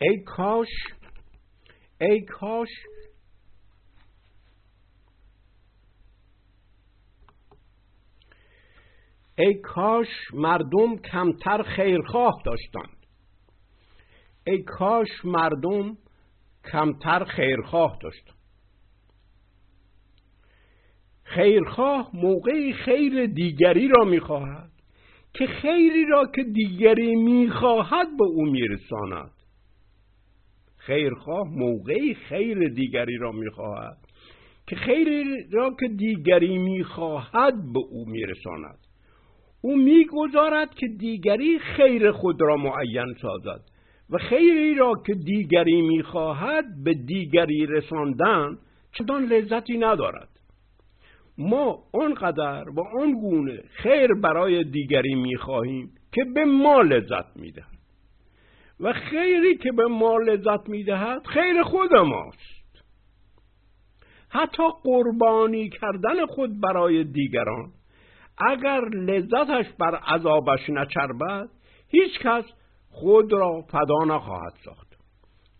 ای کاش ای کاش. ای کاش مردم کمتر خیرخواه داشتند. ای کاش مردم کمتر خیرخواه داشتند. خیرخواه موقعی خیر دیگری را می‌خواهد که خیری را که دیگری می‌خواهد به او میرساند. خیرخواه موقعی خیر دیگری را می‌خواهد که خیری را که دیگری می‌خواهد به او میرساند. او می‌گذارد که دیگری خیر خود را معین سازد و خیری را که دیگری می‌خواهد به دیگری رساندن چندان لذتی ندارد. ما آنقدر و آن گونه خیر برای دیگری می‌خواهیم که به ما لذت می‌دهد. و خیری که به ما لذت می‌دهد خیر خود ماست. حتی قربانی کردن خود برای دیگران اگر لذتش بر عذابش نچربد هیچ کس خود را فدا نخواهد ساخت.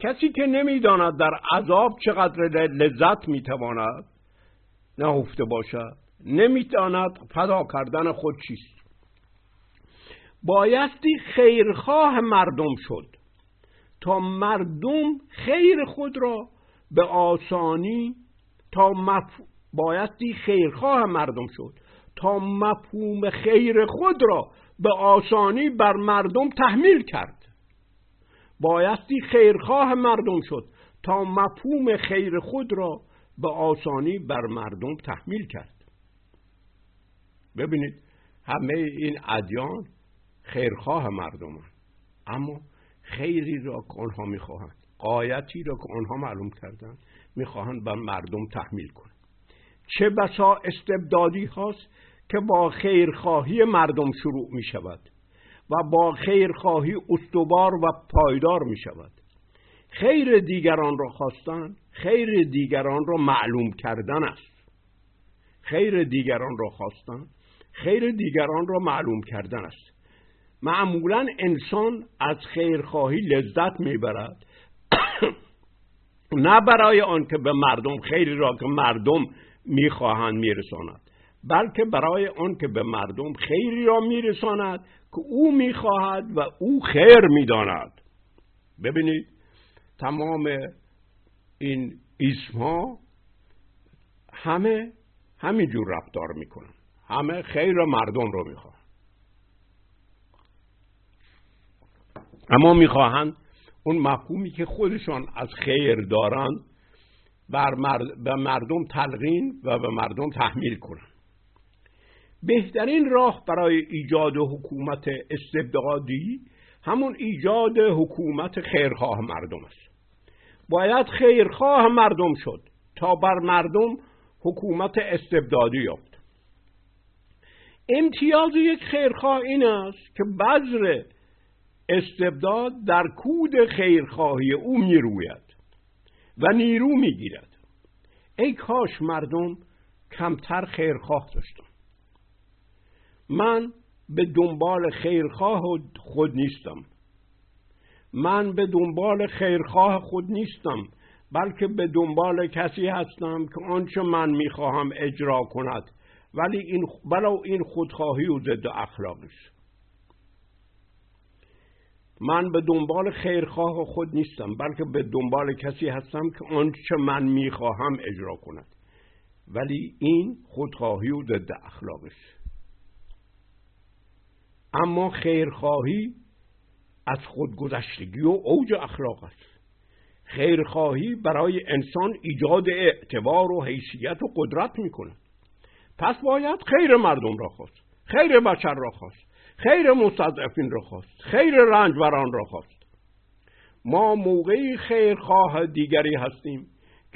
کسی که نمی‌داند در عذاب چقدر لذت می‌تواند نهفته باشد. نمی‌تواند فدا کردن خود چیست؟ بایستی خیرخواه مردم شد. تا مردم خیر خود را به آسانی تا مف... بایستی خیرخواه مردم شد. تا مفهوم خیر خود را به آسانی بر مردم تحمیل کرد. بایستی خیرخواه مردم شد. تا مفهوم خیر خود را به آسانی بر مردم تحمیل کرد. ببینید همه این ادیان خیرخواه مردم اما خیری را که آنها می‌خواهند قایتی را که آنها معلوم کردند می‌خواهند بر مردم تحمیل کنند. چه بسا استبدادی هاست که با خیرخواهی مردم شروع می شود و با خیرخواهی استوار و پایدار می شود خیر دیگران را خواستن خیر دیگران را معلوم کردن است. خیر دیگران را خواستن خیر دیگران را معلوم کردن است. معمولا انسان از خیرخواهی لذت می‌برد. نه برای آنکه به مردم خیری را که مردم می‌خواهند میرساند بلکه برای آنکه به مردم خیری را میرساند که او می‌خواهد و او خیر می‌داند. ببینید تمام این اسم ها همه همینجور رفتار می‌کنن. همه خیر مردم رو می‌خوان. اما می‌خواهند اون مفهومی که خودشان از خیر دارند بر به مردم تلقین و به مردم تحمیل کنند. بهترین راه برای ایجاد حکومت استبدادی همون ایجاد حکومت خیرخواه مردم است. باید خیرخواه مردم شد تا بر مردم حکومت استبدادی یافت. امتیاز یک خیرخواه این است که بذر استبداد در کود خیرخواهی او می‌روید و نیرو می‌گیرد. ای کاش مردم کمتر خیرخواه داشتم. من به دنبال خیرخواه خود نیستم. من به دنبال خیرخواه خود نیستم بلکه به دنبال کسی هستم که آنچه من می‌خواهم اجرا کند. ولی این بلا این خودخواهی و ضد اخلاقی است من به دنبال خیرخواه خود نیستم بلکه به دنبال کسی هستم که آنچه من می‌خواهم اجرا کند. ولی این خودخواهی و ضد اخلاقی است اما خیرخواهی از خودگذشتگی و اوج اخلاق است. خیرخواهی برای انسان ایجاد اعتبار و حیثیت و قدرت می‌کنه پس باید خیر مردم را خواست خیر بشر را خواست. خیر مستضعفین را خواست خیر رنجبران را خواست. ما موقعی خیرخواه دیگری هستیم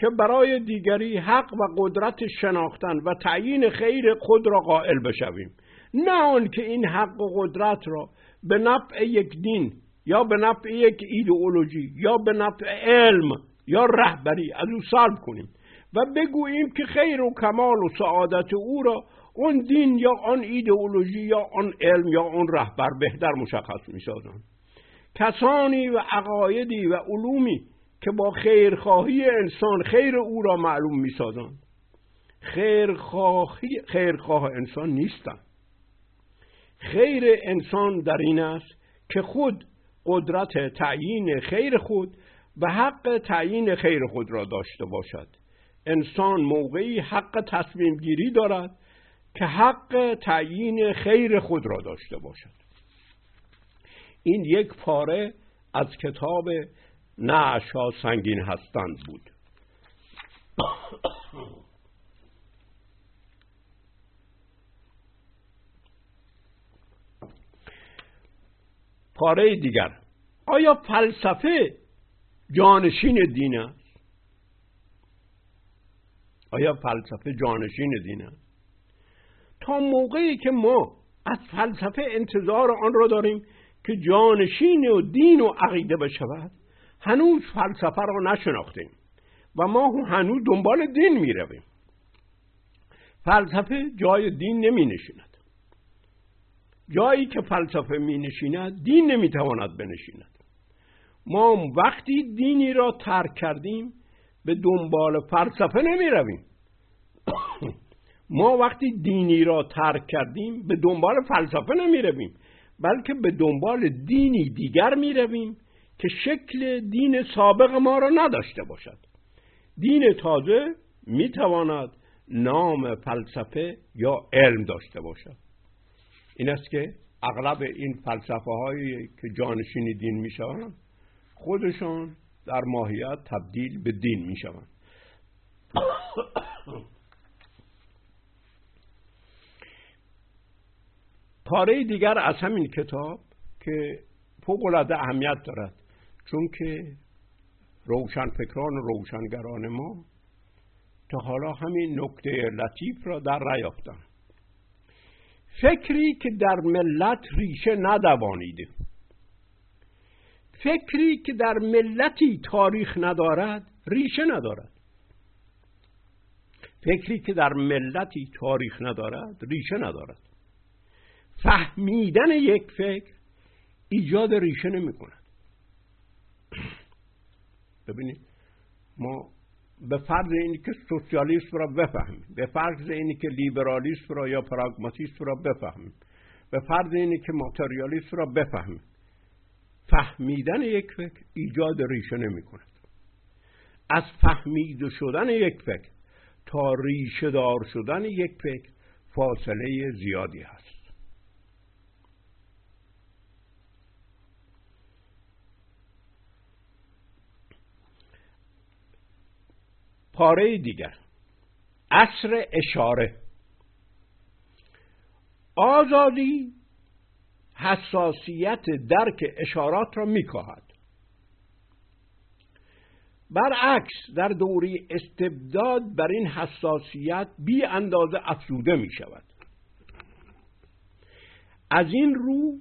که برای دیگری حق و قدرت شناختن و تعیین خیر خود را قائل بشویم. نه آن که این حق و قدرت را به نفع یک دین یا به نفع یک ایدئولوژی یا به نفع علم یا رهبری از او سلب کنیم و بگوییم که خیر و کمال و سعادت او را اون دین یا آن ایدئولوژی یا آن علم یا آن رهبر بهتر مشخص می کسانی و عقایدی و علومی که با خیرخواهی انسان خیر او را معلوم می‌سازند خیرخواهی خیرخواه انسان نیستند خیر انسان در این است که خود قدرت تعیین خیر خود و حق تعیین خیر خود را داشته باشد. انسان موقعی حق تصمیم گیری دارد که حق تعیین خیر خود را داشته باشد. این یک پاره از کتاب نعشا سنگین هستند بود. پاره دیگر. آیا فلسفه جانشین دین است؟ آیا فلسفه جانشین دین است؟ تا موقعی که ما از فلسفه انتظار آن را داریم که جانشین و دین و عقیده بشود هنوز فلسفه را نشناختیم و ما هنوز دنبال دین می رویم. فلسفه جای دین نمی نشیند. جایی که فلسفه می نشیند دین نمی تواند بنشیند. ما وقتی دینی را ترک کردیم به دنبال فلسفه نمی رویم. ما وقتی دینی را ترک کردیم به دنبال فلسفه نمی رویم بلکه به دنبال دینی دیگر می رویم که شکل دین سابق ما را نداشته باشد. دین تازه می تواند نام فلسفه یا علم داشته باشد. این است که اغلب این فلسفه هایی که جانشین دین می شوند خودشان در ماهیت تبدیل به دین می شوند پاره دیگر از همین کتاب که فوق العاده اهمیت دارد. چون که روشنفکران و روشنگران ما تا حالا همین نکته لطیف را در نیافتند فکری که در ملت ریشه ندوانیده. فکری که در ملتی تاریخ ندارد ریشه ندارد. فکری که در ملتی تاریخ ندارد ریشه ندارد. فهمیدن یک فکر ایجاد ریشه نمی کند ببینید ما به فرض اینی که سوسیالیسم را بفهمیم به فرض اینی که لیبرالیسم را یا پراگماتیسم را بفهمیم به فرض اینی که ماتریالیسم را بفهمیم فهمیدن یک فکر ایجاد ریشه نمی کند از فهمید شدن یک فکر تا ریشه دار شدن یک فکر فاصله زیادی هست. پاره دیگر. اصر اشاره. آزادی حساسیت درک اشارات را میکاهد. برعکس در دوری استبداد بر این حساسیت بی اندازه افزوده می شود از این رو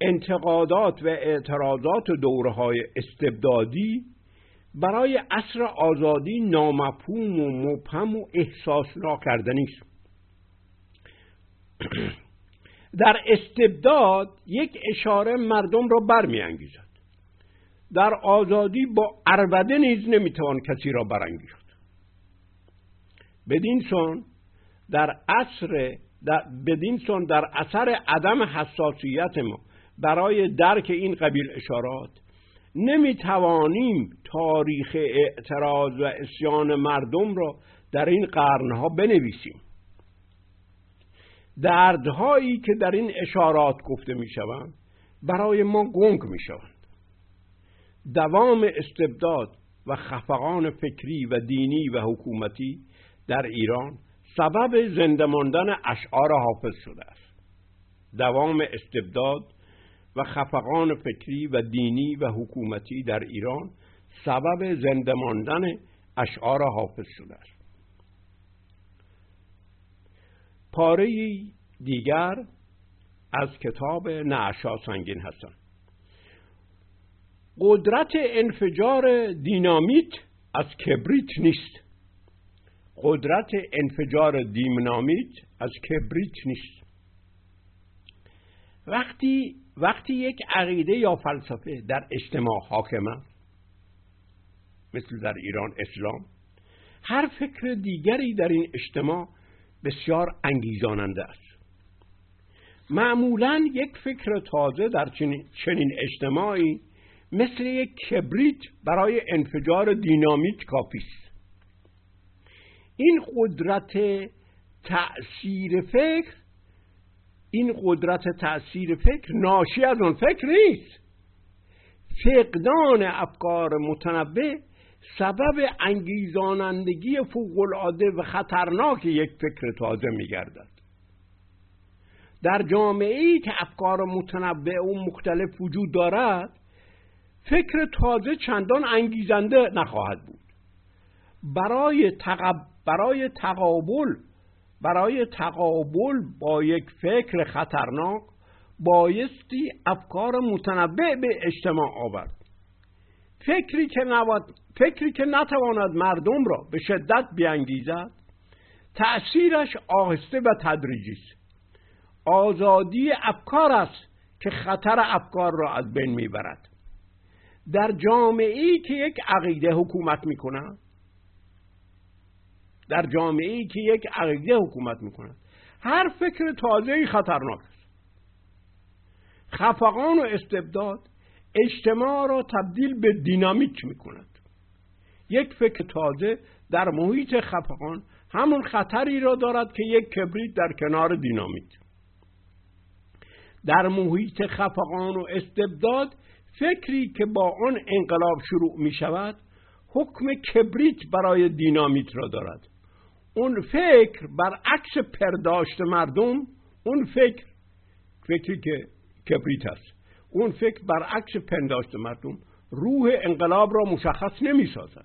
انتقادات و اعتراضات دوره های استبدادی برای عصر آزادی نامفهوم و مبهم و احساس ناکردنی است در استبداد یک اشاره مردم را برمیانگیزد. در آزادی با عربده نیز نمی‌توان کسی را برانگیخت. بدین سون در عصر در بدین سون در اثر عدم حساسیت ما برای درک این قبیل اشارات نمی توانیم تاریخ اعتراض و اسیان مردم را در این قرنها بنویسیم. دردهایی که در این اشارات گفته می شوند برای ما گنگ می شوند دوام استبداد و خفقان فکری و دینی و حکومتی در ایران سبب زنده ماندن اشعار حافظ شده است. دوام استبداد و خفقان فکری و دینی و حکومتی در ایران سبب زنده ماندن اشعار حافظ شده است. پاره دیگر از کتاب نعشا سنگین هستند قدرت انفجار دینامیت از کبریت نیست. قدرت انفجار دینامیت از کبریت نیست. وقتی وقتی یک عقیده یا فلسفه در اجتماع حاکم است مثل در ایران اسلام هر فکر دیگری در این اجتماع بسیار انگیزاننده است. معمولا یک فکر تازه در چنین اجتماعی مثل یک کبریت برای انفجار دینامیت کافی است. این قدرت تأثیر فکر این قدرت تأثیر فکر ناشی از اون فکر نیست. فقدان افکار متنوع سبب انگیزانندگی فوقالعاده و خطرناک یک فکر تازه میگردد. در جامعه ای که افکار متنوع و مختلف وجود دارد فکر تازه چندان انگیزنده نخواهد بود. برای, تقب... برای تقابل برای تقابل با یک فکر خطرناک بایستی افکار متنوع به اجتماع آورد. فکری که, نواد... فکری که نتواند مردم را به شدت بیانگیزد تأثیرش آهسته و تدریجی است. آزادی افکار است که خطر افکار را از بین می‌برد. در جامعه ای که یک عقیده حکومت می‌کند در جامعه ای که یک عقیده حکومت می‌کند. هر فکر تازه خطرناک است. خفقان و استبداد اجتماع را تبدیل به دینامیک می‌کند. یک فکر تازه در محیط خفقان همون خطری را دارد که یک کبریت در کنار دینامیت. در محیط خفقان و استبداد فکری که با آن انقلاب شروع می شود حکم کبریت برای دینامیت را دارد. اون فکر برعکس پرداشت مردم اون فکر فکری که کبریت است. اون فکر برعکس پنداشت مردم. روح انقلاب را مشخص نمی سازد.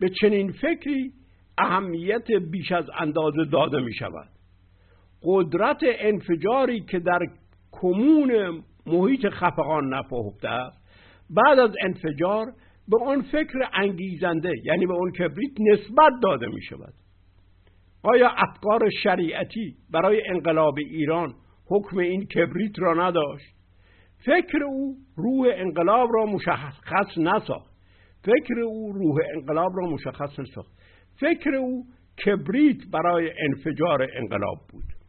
به چنین فکری اهمیت بیش از اندازه داده می شود. قدرت انفجاری که در کمون محیط خفقان نپاهفته است بعد از انفجار به آن فکر انگیزنده یعنی به اون کبریت نسبت داده می شود. آیا افکار شریعتی برای انقلاب ایران حکم این کبریت را نداشت؟ فکر او روح انقلاب را مشخص نساخت. فکر او روح انقلاب را مشخص نساخت. فکر او کبریت برای انفجار انقلاب بود.